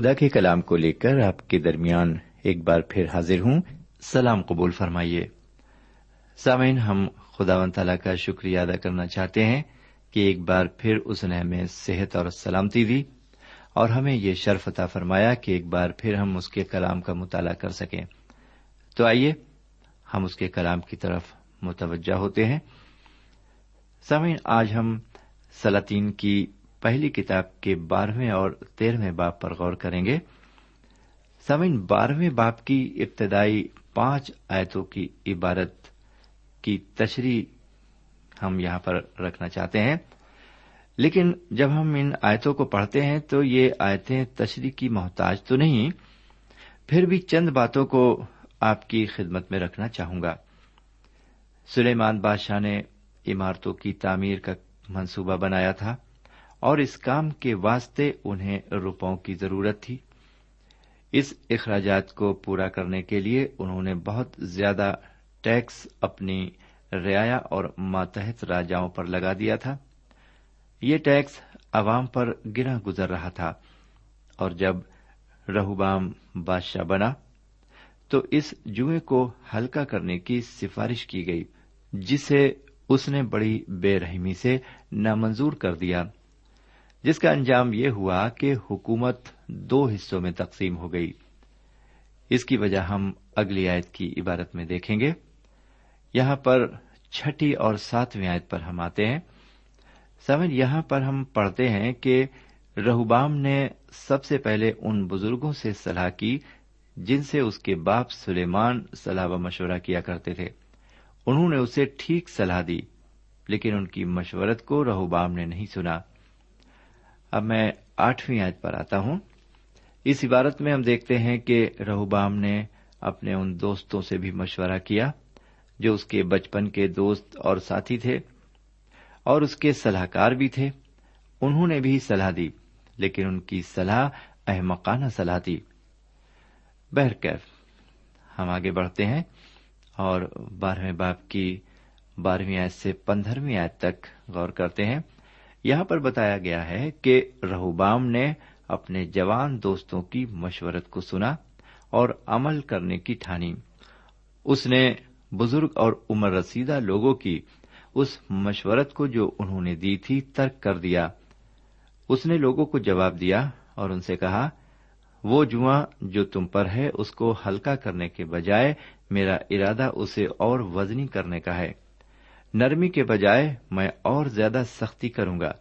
خدا کے کلام کو لے کر آپ کے درمیان ایک بار پھر حاضر ہوں۔ سلام قبول فرمائیے۔ سامعین، ہم خدا و تعالیٰ کا شکریہ ادا کرنا چاہتے ہیں کہ ایک بار پھر اس نے ہمیں صحت اور سلامتی دی اور ہمیں یہ شرف عطا فرمایا کہ ایک بار پھر ہم اس کے کلام کا مطالعہ کر سکیں۔ تو آئیے، ہم اس کے کلام کی طرف متوجہ ہوتے ہیں۔ سامعین، آج ہم سلاطین کی پہلی کتاب کے بارہویں اور تیرہویں باپ پر غور کریں گے۔ سمعین بارہویں باپ کی ابتدائی پانچ آیتوں کی عبارت کی تشریح ہم یہاں پر رکھنا چاہتے ہیں۔ لیکن جب ہم ان آیتوں کو پڑھتے ہیں تو یہ آیتیں تشریح کی محتاج تو نہیں، پھر بھی چند باتوں کو آپ کی خدمت میں رکھنا چاہوں گا۔ سلیمان بادشاہ نے عمارتوں کی تعمیر کا منصوبہ بنایا تھا۔ اور اس کام کے واسطے انہیں روپوں کی ضرورت تھی۔ اس اخراجات کو پورا کرنے کے لیے انہوں نے بہت زیادہ ٹیکس اپنی رعایا اور ماتحت راجاؤں پر لگا دیا تھا۔ یہ ٹیکس عوام پر گرا گزر رہا تھا۔ اور جب رہوبام بادشاہ بنا تو اس جوئیں کو ہلکا کرنے کی سفارش کی گئی، جسے اس نے بڑی بے رحمی سے نامنظور کر دیا۔ جس کا انجام یہ ہوا کہ حکومت دو حصوں میں تقسیم ہو گئی۔ اس کی وجہ ہم اگلی آیت کی عبارت میں دیکھیں گے۔ یہاں پر چھٹی اور ساتویں آیت پر ہم آتے ہیں۔ سمجھ، یہاں پر ہم پڑھتے ہیں کہ رہوبام نے سب سے پہلے ان بزرگوں سے صلاح کی جن سے اس کے باپ سلیمان صلاح و مشورہ کیا کرتے تھے۔ انہوں نے اسے ٹھیک صلاح دی، لیکن ان کی مشورت کو رہوبام نے نہیں سنا۔ اب میں آٹھویں آیت پر آتا ہوں۔ اس عبارت میں ہم دیکھتے ہیں کہ رہوبام نے اپنے ان دوستوں سے بھی مشورہ کیا جو اس کے بچپن کے دوست اور ساتھی تھے اور اس کے صلاحکار بھی تھے۔ انہوں نے بھی صلاح دی، لیکن ان کی صلاح احمقانہ صلاح تھی۔ بہرکیف ہم آگے بڑھتے ہیں اور بارہویں باپ کی بارہویں آیت سے پندرہویں آیت تک غور کرتے ہیں۔ یہاں پر بتایا گیا ہے کہ رہوبام نے اپنے جوان دوستوں کی مشورت کو سنا اور عمل کرنے کی ٹھانی۔ اس نے بزرگ اور عمر رسیدہ لوگوں کی اس مشورت کو جو انہوں نے دی تھی ترک کر دیا۔ اس نے لوگوں کو جواب دیا اور ان سے کہا، وہ جواں جو تم پر ہے، اس کو ہلکا کرنے کے بجائے میرا ارادہ اسے اور وزنی کرنے کا ہے۔ نرمی کے بجائے میں اور زیادہ سختی کروں گا۔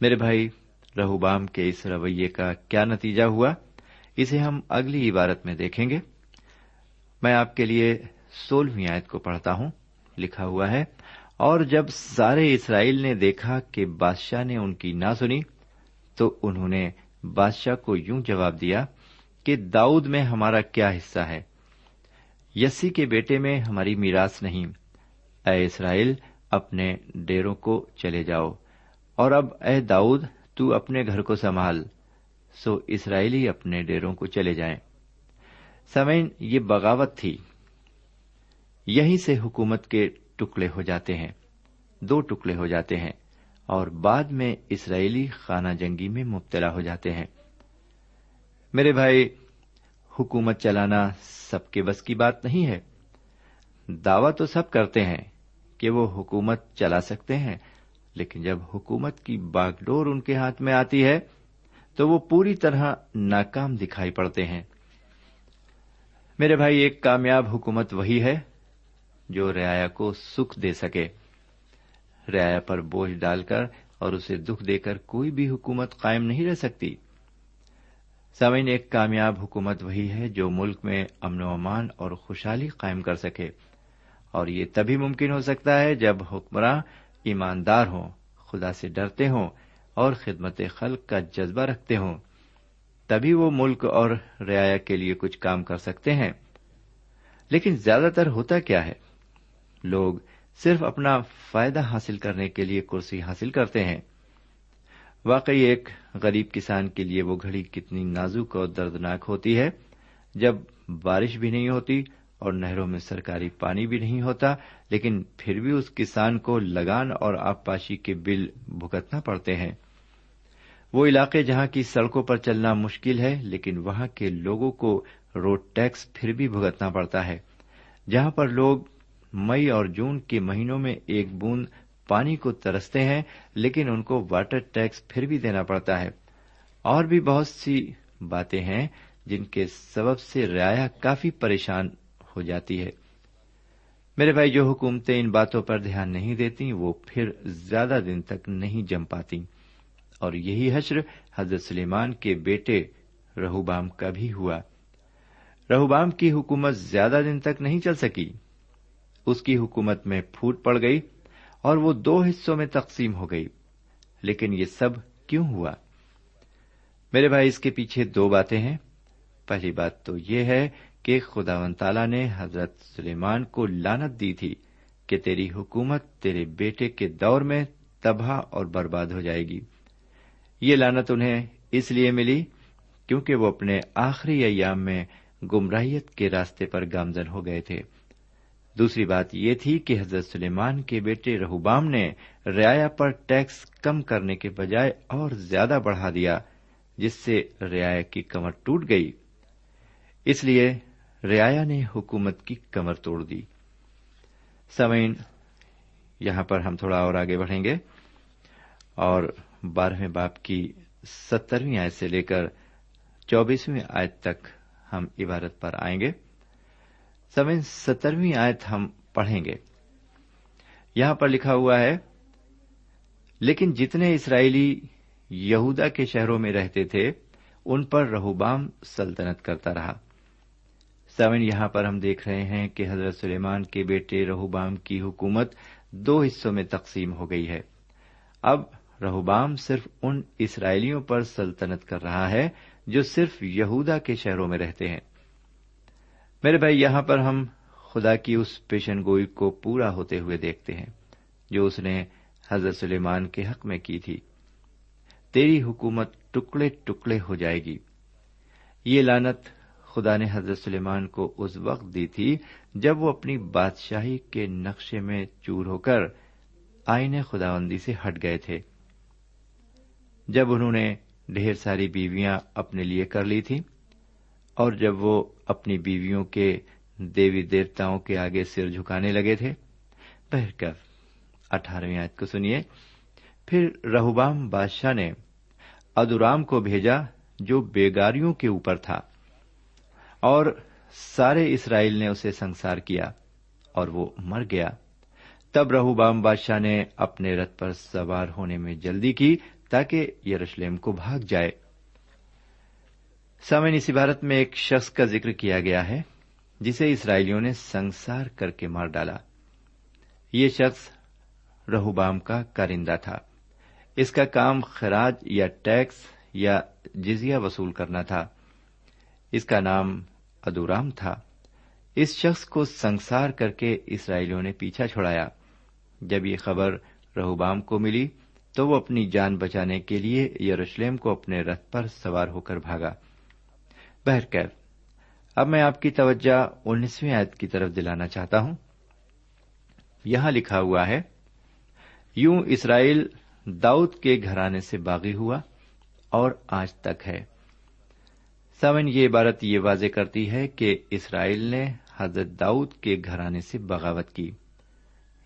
میرے بھائی، رہوبام کے اس رویے کا کیا نتیجہ ہوا؟ اسے ہم اگلی عبارت میں دیکھیں گے۔ میں آپ کے لیے سولہویں آیت کو پڑھتا ہوں۔ لکھا ہوا ہے، اور جب سارے اسرائیل نے دیکھا کہ بادشاہ نے ان کی نہ سنی، تو انہوں نے بادشاہ کو یوں جواب دیا کہ داؤد میں ہمارا کیا حصہ ہے؟ یسی کے بیٹے میں ہماری میراث نہیں۔ اے اسرائیل، اپنے ڈیروں کو چلے جاؤ، اور اب اے داؤد، تو اپنے گھر کو سنبھال، سو اسرائیلی اپنے ڈیروں کو چلے جائیں۔ سمین یہ بغاوت تھی۔ یہیں سے حکومت کے ٹکڑے ہو جاتے ہیں، دو ٹکڑے ہو جاتے ہیں، اور بعد میں اسرائیلی خانہ جنگی میں مبتلا ہو جاتے ہیں۔ میرے بھائی، حکومت چلانا سب کے بس کی بات نہیں ہے۔ دعوی تو سب کرتے ہیں کہ وہ حکومت چلا سکتے ہیں، لیکن جب حکومت کی باغ ڈور ان کے ہاتھ میں آتی ہے، تو وہ پوری طرح ناکام دکھائی پڑتے ہیں۔ میرے بھائی، ایک کامیاب حکومت وہی ہے جو رعایا کو سکھ دے سکے۔ رعایا پر بوجھ ڈال کر اور اسے دکھ دے کر کوئی بھی حکومت قائم نہیں رہ سکتی۔ سمعین ایک کامیاب حکومت وہی ہے جو ملک میں امن و امان اور خوشحالی قائم کر سکے۔ اور یہ تبھی ممکن ہو سکتا ہے جب حکمراں ایماندار ہوں، خدا سے ڈرتے ہوں اور خدمت خلق کا جذبہ رکھتے ہوں۔ تبھی وہ ملک اور رعایا کے لیے کچھ کام کر سکتے ہیں۔ لیکن زیادہ تر ہوتا کیا ہے؟ لوگ صرف اپنا فائدہ حاصل کرنے کے لیے کرسی حاصل کرتے ہیں۔ واقعی ایک غریب کسان کے لیے وہ گھڑی کتنی نازک اور دردناک ہوتی ہے۔ جب بارش بھی نہیں ہوتی اور نہروں میں سرکاری پانی بھی نہیں ہوتا، لیکن پھر بھی اس کسان کو لگان اور آبپاشی کے بل بھگتنا پڑتے ہیں۔ وہ علاقے جہاں کی سڑکوں پر چلنا مشکل ہے، لیکن وہاں کے لوگوں کو روڈ ٹیکس پھر بھی بھگتنا پڑتا ہے۔ جہاں پر لوگ مئی اور جون کے مہینوں میں ایک بوند پانی کو ترستے ہیں، لیکن ان کو واٹر ٹیکس پھر بھی دینا پڑتا ہے۔ اور بھی بہت سی باتیں ہیں جن کے سبب سے رعایا کافی پریشان ہو جاتی ہے۔ میرے بھائی، جو حکومتیں ان باتوں پر دھیان نہیں دیتی وہ پھر زیادہ دن تک نہیں جم پاتی۔ اور یہی حشر حضرت سلیمان کے بیٹے رہوبام کا بھی ہوا۔ رہوبام کی حکومت زیادہ دن تک نہیں چل سکی۔ اس کی حکومت میں پھوٹ پڑ گئی اور وہ دو حصوں میں تقسیم ہو گئی۔ لیکن یہ سب کیوں ہوا؟ میرے بھائی، اس کے پیچھے دو باتیں ہیں۔ پہلی بات تو یہ ہے کہ خدا و تعالی نے حضرت سلیمان کو لانت دی تھی کہ تیری حکومت تیرے بیٹے کے دور میں تباہ اور برباد ہو جائے گی۔ یہ لانت انہیں اس لیے ملی کیونکہ وہ اپنے آخری ایام میں گمراہیت کے راستے پر گامزن ہو گئے تھے۔ دوسری بات یہ تھی کہ حضرت سلیمان کے بیٹے رہوبام نے رعایا پر ٹیکس کم کرنے کے بجائے اور زیادہ بڑھا دیا، جس سے رعایا کی کمر ٹوٹ گئی۔ اس لیے رعایا نے حکومت کی کمر توڑ دی۔ سمعین یہاں پر ہم تھوڑا اور آگے بڑھیں گے۔ اور بارہویں باپ کی سترویں آیت سے لے کر چوبیسویں آیت تک ہم عبارت پر آئیں گے۔ سمعین سترویں آیت ہم پڑھیں گے۔ یہاں پر لکھا ہوا ہے، لیکن جتنے اسرائیلی یہودا کے شہروں میں رہتے تھے، ان پر رہوبام سلطنت کرتا رہا۔ سیون یہاں پر ہم دیکھ رہے ہیں کہ حضرت سلیمان کے بیٹے رہوبام کی حکومت دو حصوں میں تقسیم ہو گئی ہے۔ اب رہوبام صرف ان اسرائیلیوں پر سلطنت کر رہا ہے جو صرف یہودا کے شہروں میں رہتے ہیں۔ میرے بھائی، یہاں پر ہم خدا کی اس پیشن گوئی کو پورا ہوتے ہوئے دیکھتے ہیں جو اس نے حضرت سلیمان کے حق میں کی تھی۔ تیری حکومت ٹکڑے ٹکڑے ہو جائے گی۔ یہ لانت خدا نے حضرت سلیمان کو اس وقت دی تھی جب وہ اپنی بادشاہی کے نقشے میں چور ہو کر آئین خداوندی سے ہٹ گئے تھے۔ جب انہوں نے ڈھیر ساری بیویاں اپنے لیے کر لی تھی اور جب وہ اپنی بیویوں کے دیوی دیوتاؤں کے آگے سر جھکانے لگے تھے اٹھارہویں آیت کو سنیے۔ پھر رہوبام بادشاہ نے ادورام کو بھیجا جو بیگاریوں کے اوپر تھا۔ اور سارے اسرائیل نے اسے سنسار کیا اور وہ مر گیا۔ تب رہوبام بادشاہ نے اپنے رتھ پر سوار ہونے میں جلدی کی تاکہ یروشلم کو بھاگ جائے۔ سامن اس عبارت میں ایک شخص کا ذکر کیا گیا ہے جسے اسرائیلیوں نے سنسار کر کے مار ڈالا۔ یہ شخص رہوبام کا کارندہ تھا۔ اس کا کام خراج یا ٹیکس یا جزیہ وصول کرنا تھا۔ اس کا نام ادورام تھا۔ اس شخص کو سنسار کر کے اسرائیلیوں نے پیچھا چھڑایا۔ جب یہ خبر رہوبام کو ملی، تو وہ اپنی جان بچانے کے لیے یروشلم کو اپنے رتھ پر سوار ہو کر بھاگا۔ بہرکیف اب میں آپ کی توجہ انیسویں آیت کی طرف دلانا چاہتا ہوں۔ یہاں لکھا ہوا ہے، یوں اسرائیل داؤد کے گھرانے سے باغی ہوا اور آج تک ہے۔ سمن یہ عبارت یہ واضح کرتی ہے کہ اسرائیل نے حضرت داؤد کے گھرانے سے بغاوت کی۔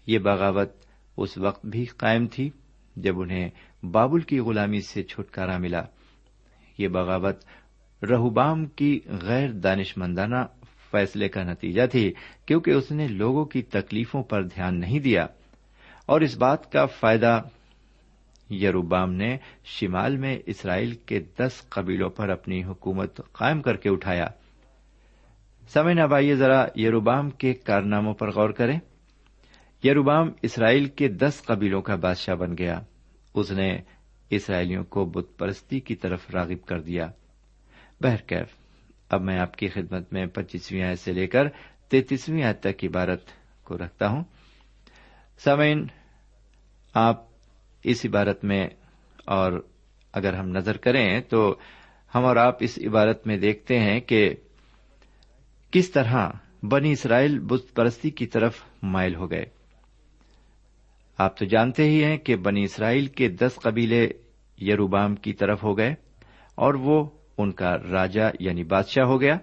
یہ بغاوت اس وقت بھی قائم تھی جب انہیں بابل کی غلامی سے چھٹکارا ملا۔ یہ بغاوت رہوبام کی غیر دانش مندانہ فیصلے کا نتیجہ تھی کیونکہ اس نے لوگوں کی تکلیفوں پر دھیان نہیں دیا اور اس بات کا فائدہ یروبام نے شمال میں اسرائیل کے دس قبیلوں پر اپنی حکومت قائم کر کے اٹھایا۔ سمے نہ بائیے ذرا یروبام کے کارناموں پر غور کریں۔ یروبام اسرائیل کے دس قبیلوں کا بادشاہ بن گیا۔ اس نے اسرائیلیوں کو بت پرستی کی طرف راغب کر دیا۔ بہرکیف اب میں آپ کی خدمت میں پچیسویں آیت سے لے کر تینتیسویں آیت تک عبارت کو رکھتا ہوں۔ سمعین آپ اس عبارت میں اور اگر ہم نظر کریں تو ہم اور آپ اس عبارت میں دیکھتے ہیں کہ کس طرح بنی اسرائیل بت پرستی کی طرف مائل ہو گئے۔ آپ تو جانتے ہی ہیں کہ بنی اسرائیل کے دس قبیلے یروبام کی طرف ہو گئے اور وہ ان کا راجا یعنی بادشاہ ہو گیا۔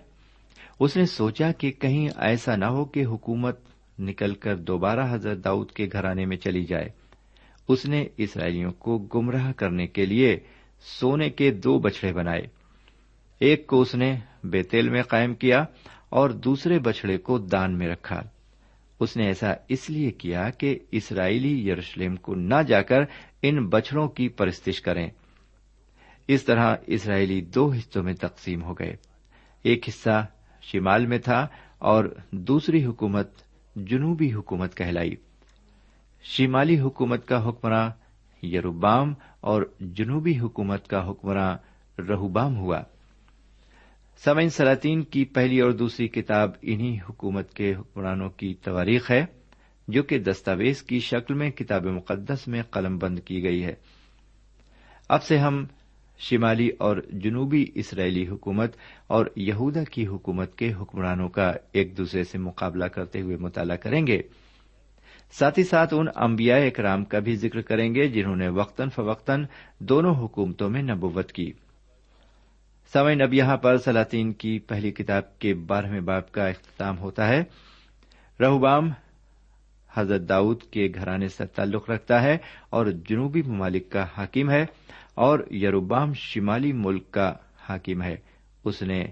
اس نے سوچا کہ کہیں ایسا نہ ہو کہ حکومت نکل کر دوبارہ حضرت داؤد کے گھرانے میں چلی جائے۔ اس نے اسرائیلیوں کو گمراہ کرنے کے لیے سونے کے دو بچڑے بنائے۔ ایک کو اس نے بیتیل میں قائم کیا اور دوسرے بچڑے کو دان میں رکھا۔ اس نے ایسا اس لیے کیا کہ اسرائیلی یروشلم کو نہ جا کر ان بچڑوں کی پرستش کریں۔ اس طرح اسرائیلی دو حصوں میں تقسیم ہو گئے۔ ایک حصہ شمال میں تھا اور دوسری حکومت جنوبی حکومت کہلائی۔ شمالی حکومت کا حکمراں یروبام اور جنوبی حکومت کا حکمراں رہوبام ہوا۔ سمعین سلاطین کی پہلی اور دوسری کتاب انہی حکومت کے حکمرانوں کی تواریخ ہے، جو کہ دستاویز کی شکل میں کتاب مقدس میں قلم بند کی گئی ہے۔ اب سے ہم شمالی اور جنوبی اسرائیلی حکومت اور یہودا کی حکومت کے حکمرانوں کا ایک دوسرے سے مقابلہ کرتے ہوئے مطالعہ کریں گے۔ ساتھ ہی ساتھ ان انبیاء اکرام کا بھی ذکر کریں گے جنہوں نے وقتاً فوقتاً دونوں حکومتوں میں نبوت کی۔ سوئن اب یہاں پر سلاطین کی پہلی کتاب کے بارہویں باپ کا اختتام ہوتا ہے۔ رہوبام حضرت داؤد کے گھرانے سے تعلق رکھتا ہے اور جنوبی ممالک کا حاکم ہے اور یروبام شمالی ملک کا حاکم ہے۔ اس نے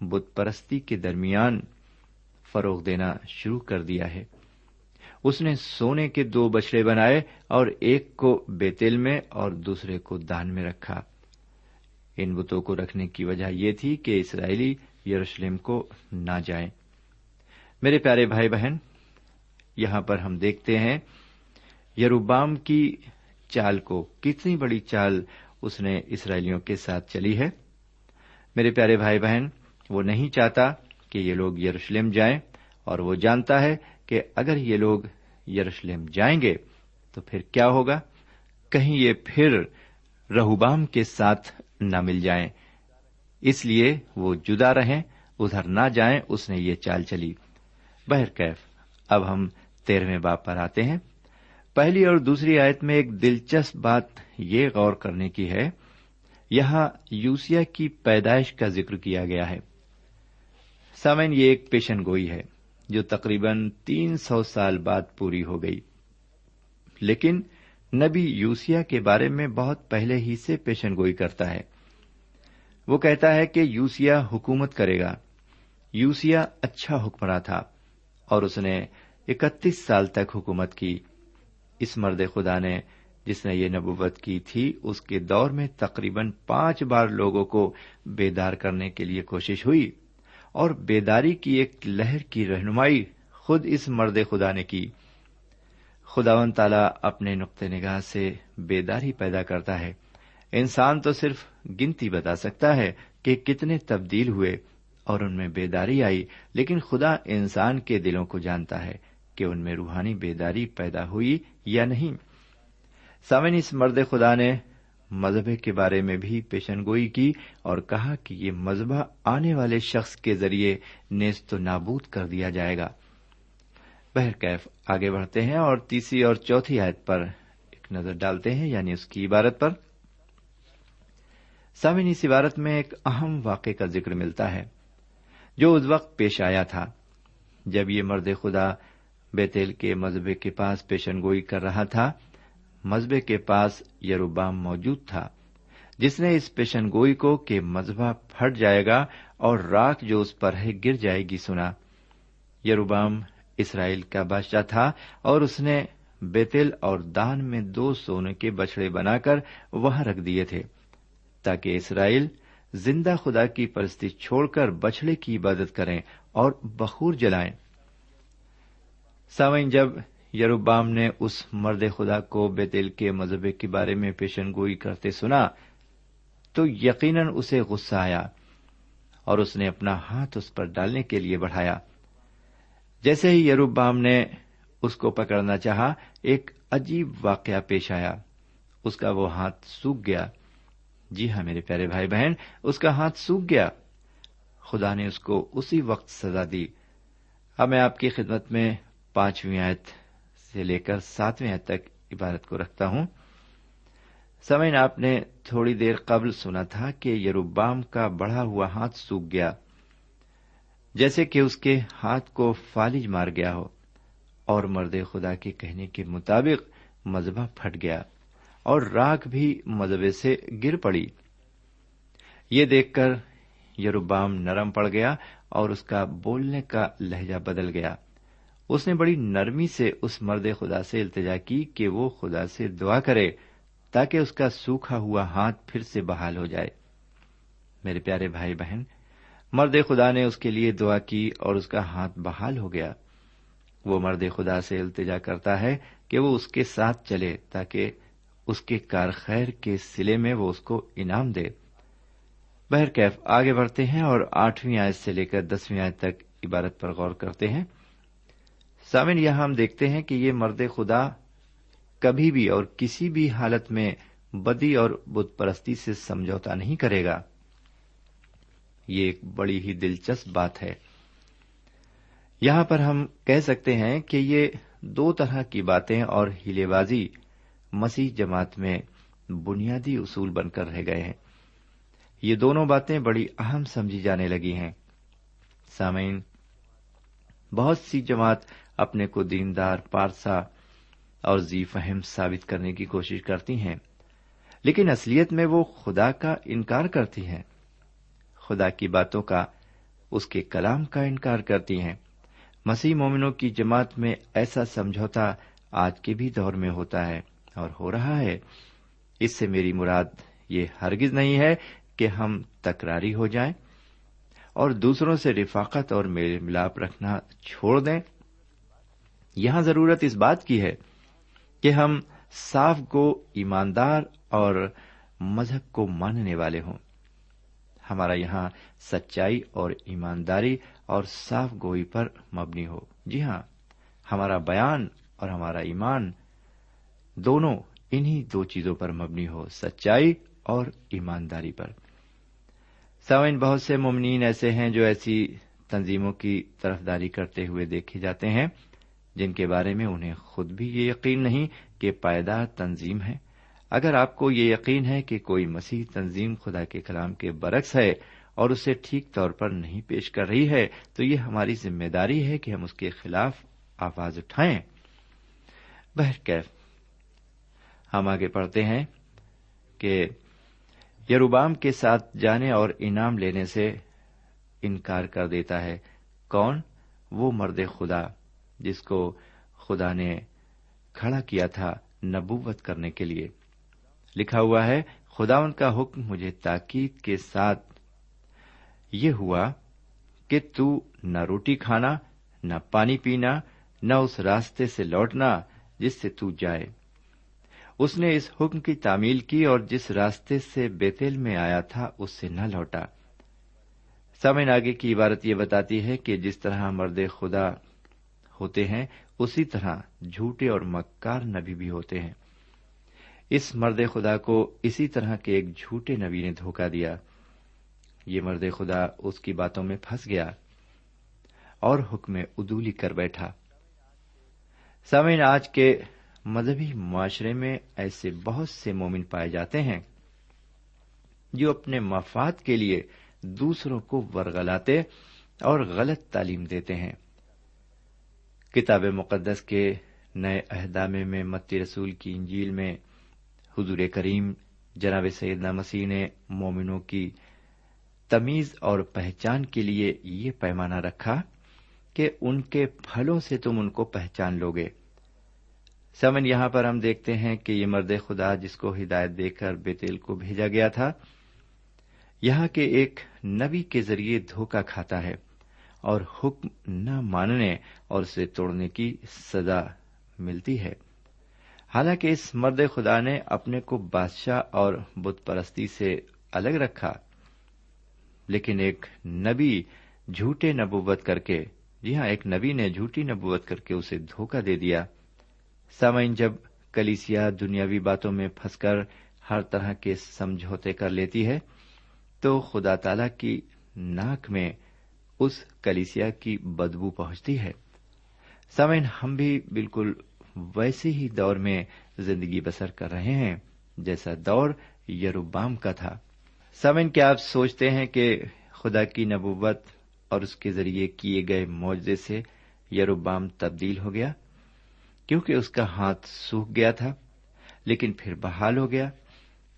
بت پرستی کے درمیان فروغ دینا شروع کر دیا ہے۔ اس نے سونے کے دو بچڑے بنائے اور ایک کو بیتل میں اور دوسرے کو دان میں رکھا۔ ان بتوں کو رکھنے کی وجہ یہ تھی کہ اسرائیلی یروشلم کو نہ جائیں۔ میرے پیارے بھائی بہن، یہاں پر ہم دیکھتے ہیں یروبام کی چال کو، کتنی بڑی چال اس نے اسرائیلیوں کے ساتھ چلی ہے۔ میرے پیارے بھائی بہن، وہ نہیں چاہتا کہ یہ لوگ یروشلم جائیں اور وہ جانتا ہے کہ اگر یہ لوگ یروشلم جائیں گے تو پھر کیا ہوگا؟ کہیں یہ پھر رہوبام کے ساتھ نہ مل جائیں۔ اس لیے وہ جدا رہیں، ادھر نہ جائیں، اس نے یہ چال چلی۔ بہرکیف اب ہم تیرہویں باپ پر آتے ہیں۔ پہلی اور دوسری آیت میں ایک دلچسپ بات یہ غور کرنے کی ہے، یہاں یوسیا کی پیدائش کا ذکر کیا گیا ہے۔ سامن یہ ایک پیشن گوئی ہے۔ جو تقریباً تین سو سال بعد پوری ہو گئی۔ لیکن نبی یوسیا کے بارے میں بہت پہلے ہی سے پیشن گوئی کرتا ہے۔ وہ کہتا ہے کہ یوسیا حکومت کرے گا۔ یوسیا اچھا حکمراں تھا اور اس نے اکتیس سال تک حکومت کی۔ اس مرد خدا نے جس نے یہ نبوت کی تھی، اس کے دور میں تقریباً پانچ بار لوگوں کو بیدار کرنے کے لیے کوشش ہوئی۔ اور بیداری کی ایک لہر کی رہنمائی خود اس مرد خدا نے کی۔ خداون تعالی اپنے نقطۂ نگاہ سے بیداری پیدا کرتا ہے۔ انسان تو صرف گنتی بتا سکتا ہے کہ کتنے تبدیل ہوئے اور ان میں بیداری آئی، لیکن خدا انسان کے دلوں کو جانتا ہے کہ ان میں روحانی بیداری پیدا ہوئی یا نہیں۔ سامن اس مرد خدا نے مذہبے کے بارے میں بھی پیشن گوئی کی اور کہا کہ یہ مذہبہ آنے والے شخص کے ذریعے نیست و نابود کر دیا جائے گا۔ بہرکیف آگے بڑھتے ہیں اور تیسری اور چوتھی آیت پر ایک نظر ڈالتے ہیں یعنی اس کی عبارت پر۔ سامن اس عبارت میں ایک اہم واقعے کا ذکر ملتا ہے، جو اس وقت پیش آیا تھا، جب یہ مرد خدا بیتیل کے مذہبے کے پاس پیشن گوئی کر رہا تھا۔ مذہبے کے پاس یروبام موجود تھا، جس نے اس پیشن گوئی کو کہ مذہبہ پھٹ جائے گا اور راک جو اس پر ہے گر جائے گی، سنا۔ یروبام اسرائیل کا بادشاہ تھا اور اس نے بیتل اور دان میں دو سونے کے بچڑے بنا کر وہاں رکھ دیے تھے، تاکہ اسرائیل زندہ خدا کی پرستی چھوڑ کر بچڑے کی عبادت کریں اور بخور جلائیں۔ سوئن جب یروبام نے اس مرد خدا کو بیتل کے مذہبے کے بارے میں پیشن گوئی کرتے سنا تو یقیناً اسے غصہ آیا اور اس نے اپنا ہاتھ اس پر ڈالنے کے لیے بڑھایا۔ جیسے ہی یروبام نے اس کو پکڑنا چاہا، ایک عجیب واقعہ پیش آیا۔ اس کا وہ ہاتھ سوکھ گیا۔ جی ہاں میرے پیارے بھائی بہن، اس کا ہاتھ سوکھ گیا۔ خدا نے اس کو اسی وقت سزا دی۔ اب میں آپ کی خدمت میں پانچویں آیت سے لے کر ساتویں آیت تک عبارت کو رکھتا ہوں۔ سمین آپ نے تھوڑی دیر قبل سنا تھا کہ یروبام کا بڑھا ہوا ہاتھ سوکھ گیا، جیسے کہ اس کے ہاتھ کو فالج مار گیا ہو، اور مرد خدا کے کہنے کے مطابق مذہبہ پھٹ گیا، اور راک بھی مذہبے سے گر پڑی۔ یہ دیکھ کر یروبام نرم پڑ گیا اور اس کا بولنے کا لہجہ بدل گیا۔ اس نے بڑی نرمی سے اس مرد خدا سے التجا کی کہ وہ خدا سے دعا کرے تاکہ اس کا سوکھا ہوا ہاتھ پھر سے بحال ہو جائے۔ میرے پیارے بھائی بہن، مرد خدا نے اس کے لیے دعا کی اور اس کا ہاتھ بحال ہو گیا۔ وہ مرد خدا سے التجا کرتا ہے کہ وہ اس کے ساتھ چلے تاکہ اس کے کار خیر کے سلے میں وہ اس کو انعام دے۔ بہر کیف آگے بڑھتے ہیں اور آٹھویں آیت سے لے کر دسویں آیت تک عبارت پر غور کرتے ہیں۔ سامن یہاں ہم دیکھتے ہیں کہ یہ مرد خدا کبھی بھی اور کسی بھی حالت میں بدی اور بت پرستی سے سمجھوتا نہیں کرے گا۔ یہ ایک بڑی ہی دلچسپ بات ہے۔ یہاں پر ہم کہہ سکتے ہیں کہ یہ دو طرح کی باتیں اور ہیلے بازی مسیح جماعت میں بنیادی اصول بن کر رہ گئے ہیں۔ یہ دونوں باتیں بڑی اہم سمجھی جانے لگی ہیں۔ سامعین، بہت سی جماعت اپنے کو دیندار، پارسا اور زی فہم ثابت کرنے کی کوشش کرتی ہیں، لیکن اصلیت میں وہ خدا کا انکار کرتی ہیں۔ خدا کی باتوں کا اس کے کلام کا انکار کرتی ہیں۔ مسیح مومنوں کی جماعت میں ایسا سمجھوتا آج کے بھی دور میں ہوتا ہے اور ہو رہا ہے۔ اس سے میری مراد یہ ہرگز نہیں ہے کہ ہم تکراری ہو جائیں اور دوسروں سے رفاقت اور میل ملاپ رکھنا چھوڑ دیں۔ یہاں ضرورت اس بات کی ہے کہ ہم صاف گو ایماندار اور مذہب کو ماننے والے ہوں۔ ہمارا یہاں سچائی اور ایمانداری اور صاف گوئی پر مبنی ہو۔ جی ہاں ہمارا بیان اور ہمارا ایمان دونوں انہی دو چیزوں پر مبنی ہو، سچائی اور ایمانداری پر۔ سوئن بہت سے ممنین ایسے ہیں جو ایسی تنظیموں کی طرفداری کرتے ہوئے دیکھے جاتے ہیں۔ جن کے بارے میں انہیں خود بھی یہ یقین نہیں کہ پائیدار تنظیم ہے۔ اگر آپ کو یہ یقین ہے کہ کوئی مسیح تنظیم خدا کے کلام کے برعکس ہے اور اسے ٹھیک طور پر نہیں پیش کر رہی ہے، تو یہ ہماری ذمہ داری ہے کہ ہم اس کے خلاف آواز اٹھائیں۔ بہرکیف ہم آگے پڑھتے ہیں کہ یروبام کے ساتھ جانے اور انعام لینے سے انکار کر دیتا ہے۔ کون؟ وہ مرد خدا۔ جس کو خدا نے کھڑا کیا تھا نبوت کرنے کے لیے۔ لکھا ہوا ہے خدا ان کا حکم مجھے تاکید کے ساتھ یہ ہوا کہ تو نہ روٹی کھانا، نہ پانی پینا، نہ اس راستے سے لوٹنا جس سے تو جائے۔ اس نے اس حکم کی تعمیل کی اور جس راستے سے بیتل میں آیا تھا اس سے نہ لوٹا۔ سمن آگے کی عبارت یہ بتاتی ہے کہ جس طرح مرد خدا ہوتے ہیں، اسی طرح جھوٹے اور مکار نبی بھی ہوتے ہیں۔ اس مرد خدا کو اسی طرح کے ایک جھوٹے نبی نے دھوکا دیا۔ یہ مرد خدا اس کی باتوں میں پھنس گیا اور حکم ادولی کر بیٹھا۔ سامعین، آج کے مذہبی معاشرے میں ایسے بہت سے مومن پائے جاتے ہیں جو اپنے مفاد کے لیے دوسروں کو ورگلاتے اور غلط تعلیم دیتے ہیں۔ کتاب مقدس کے نئے عہدامے میں متی رسول کی انجیل میں حضور کریم جناب سیدنا مسیح نے مومنوں کی تمیز اور پہچان کے لیے یہ پیمانہ رکھا کہ ان کے پھلوں سے تم ان کو پہچان لو گے سمن، یہاں پر ہم دیکھتے ہیں کہ یہ مرد خدا جس کو ہدایت دے کر بیتیل کو بھیجا گیا تھا، یہاں کے ایک نبی کے ذریعے دھوکا کھاتا ہے۔ اور حکم نہ ماننے اور اسے توڑنے کی سزا ملتی ہے۔ حالانکہ اس مرد خدا نے اپنے کو بادشاہ اور بت پرستی سے الگ رکھا، لیکن ایک نبی جھوٹے نبوت کر کے جی ہاں ایک نبی نے جھوٹی نبوت کر کے اسے دھوکہ دے دیا۔ سامعین، جب کلیسیا دنیاوی باتوں میں پھنس کر ہر طرح کے سمجھوتے کر لیتی ہے، تو خدا تعالی کی ناک میں اس کلیسیا کی بدبو پہنچتی ہے۔ سامعین، ہم بھی بالکل ویسے ہی دور میں زندگی بسر کر رہے ہیں، جیسا دور یروبام کا تھا۔ سامعین، کیا آپ سوچتے ہیں کہ خدا کی نبوت اور اس کے ذریعے کیے گئے معاوضے سے یروبام تبدیل ہو گیا؟ کیونکہ اس کا ہاتھ سوکھ گیا تھا، لیکن پھر بحال ہو گیا۔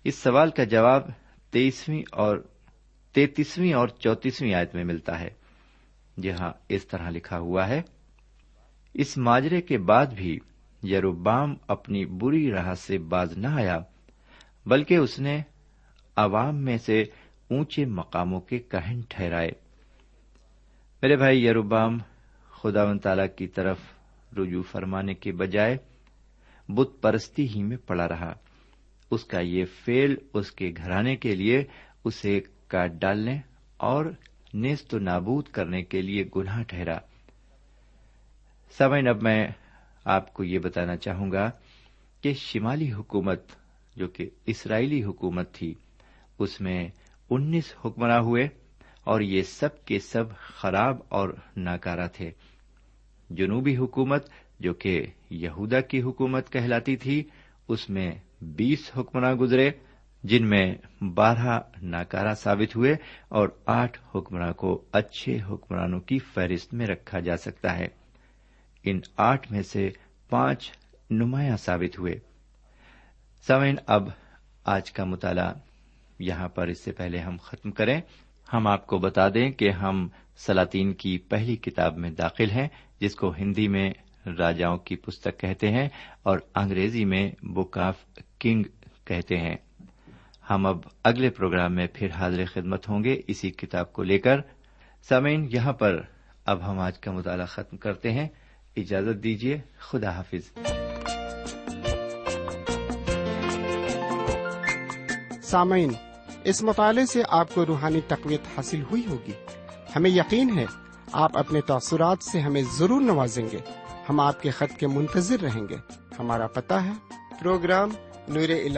اس سوال کا جواب تیئیسویں اور تینتیسویں اور چوتیسویں آیت میں ملتا ہے۔ جہاں اس طرح لکھا ہوا ہے، اس ماجرے کے بعد بھی یروبام اپنی بری راہ سے باز نہ آیا، بلکہ اس نے عوام میں سے اونچے مقاموں کے کہن ٹھہرائے۔ میرے بھائی، یروبام خدا و تعالی کی طرف رجوع فرمانے کے بجائے بت پرستی ہی میں پڑا رہا۔ اس کا یہ فیل اس کے گھرانے کے لیے اسے کاٹ ڈالنے اور نیست و نابود کرنے کے لیے گناہ ٹھہرا۔ سمعن اب میں آپ کو یہ بتانا چاہوں گا کہ شمالی حکومت جو کہ اسرائیلی حکومت تھی، اس میں انیس حکمراں ہوئے اور یہ سب کے سب خراب اور ناکارہ تھے۔ جنوبی حکومت جو کہ یہودا کی حکومت کہلاتی تھی، اس میں بیس حکمراں گزرے۔ جن میں بارہ ناکارہ ثابت ہوئے اور آٹھ حکمراں کو اچھے حکمرانوں کی فہرست میں رکھا جا سکتا ہے۔ ان آٹھ میں سے پانچ نمایاں ثابت ہوئے۔ سمین اب آج کا مطالعہ یہاں پر اس سے پہلے ہم ختم کریں۔ ہم آپ کو بتا دیں کہ ہم سلاطین کی پہلی کتاب میں داخل ہیں، جس کو ہندی میں راجاؤں کی پستک کہتے ہیں اور انگریزی میں بک آف کنگ کہتے ہیں۔ ہم اب اگلے پروگرام میں پھر حاضر خدمت ہوں گے اسی کتاب کو لے کر۔ سمین یہاں پر اب ہم آج کا مطالعہ ختم کرتے ہیں۔ اجازت دیجیے خدا حافظ۔ سامعین، اس مطالعے سے آپ کو روحانی تقویت حاصل ہوئی ہوگی۔ ہمیں یقین ہے، آپ اپنے تاثرات سے ہمیں ضرور نوازیں گے۔ ہم آپ کے خط کے منتظر رہیں گے۔ ہمارا پتہ ہے، programme Noor al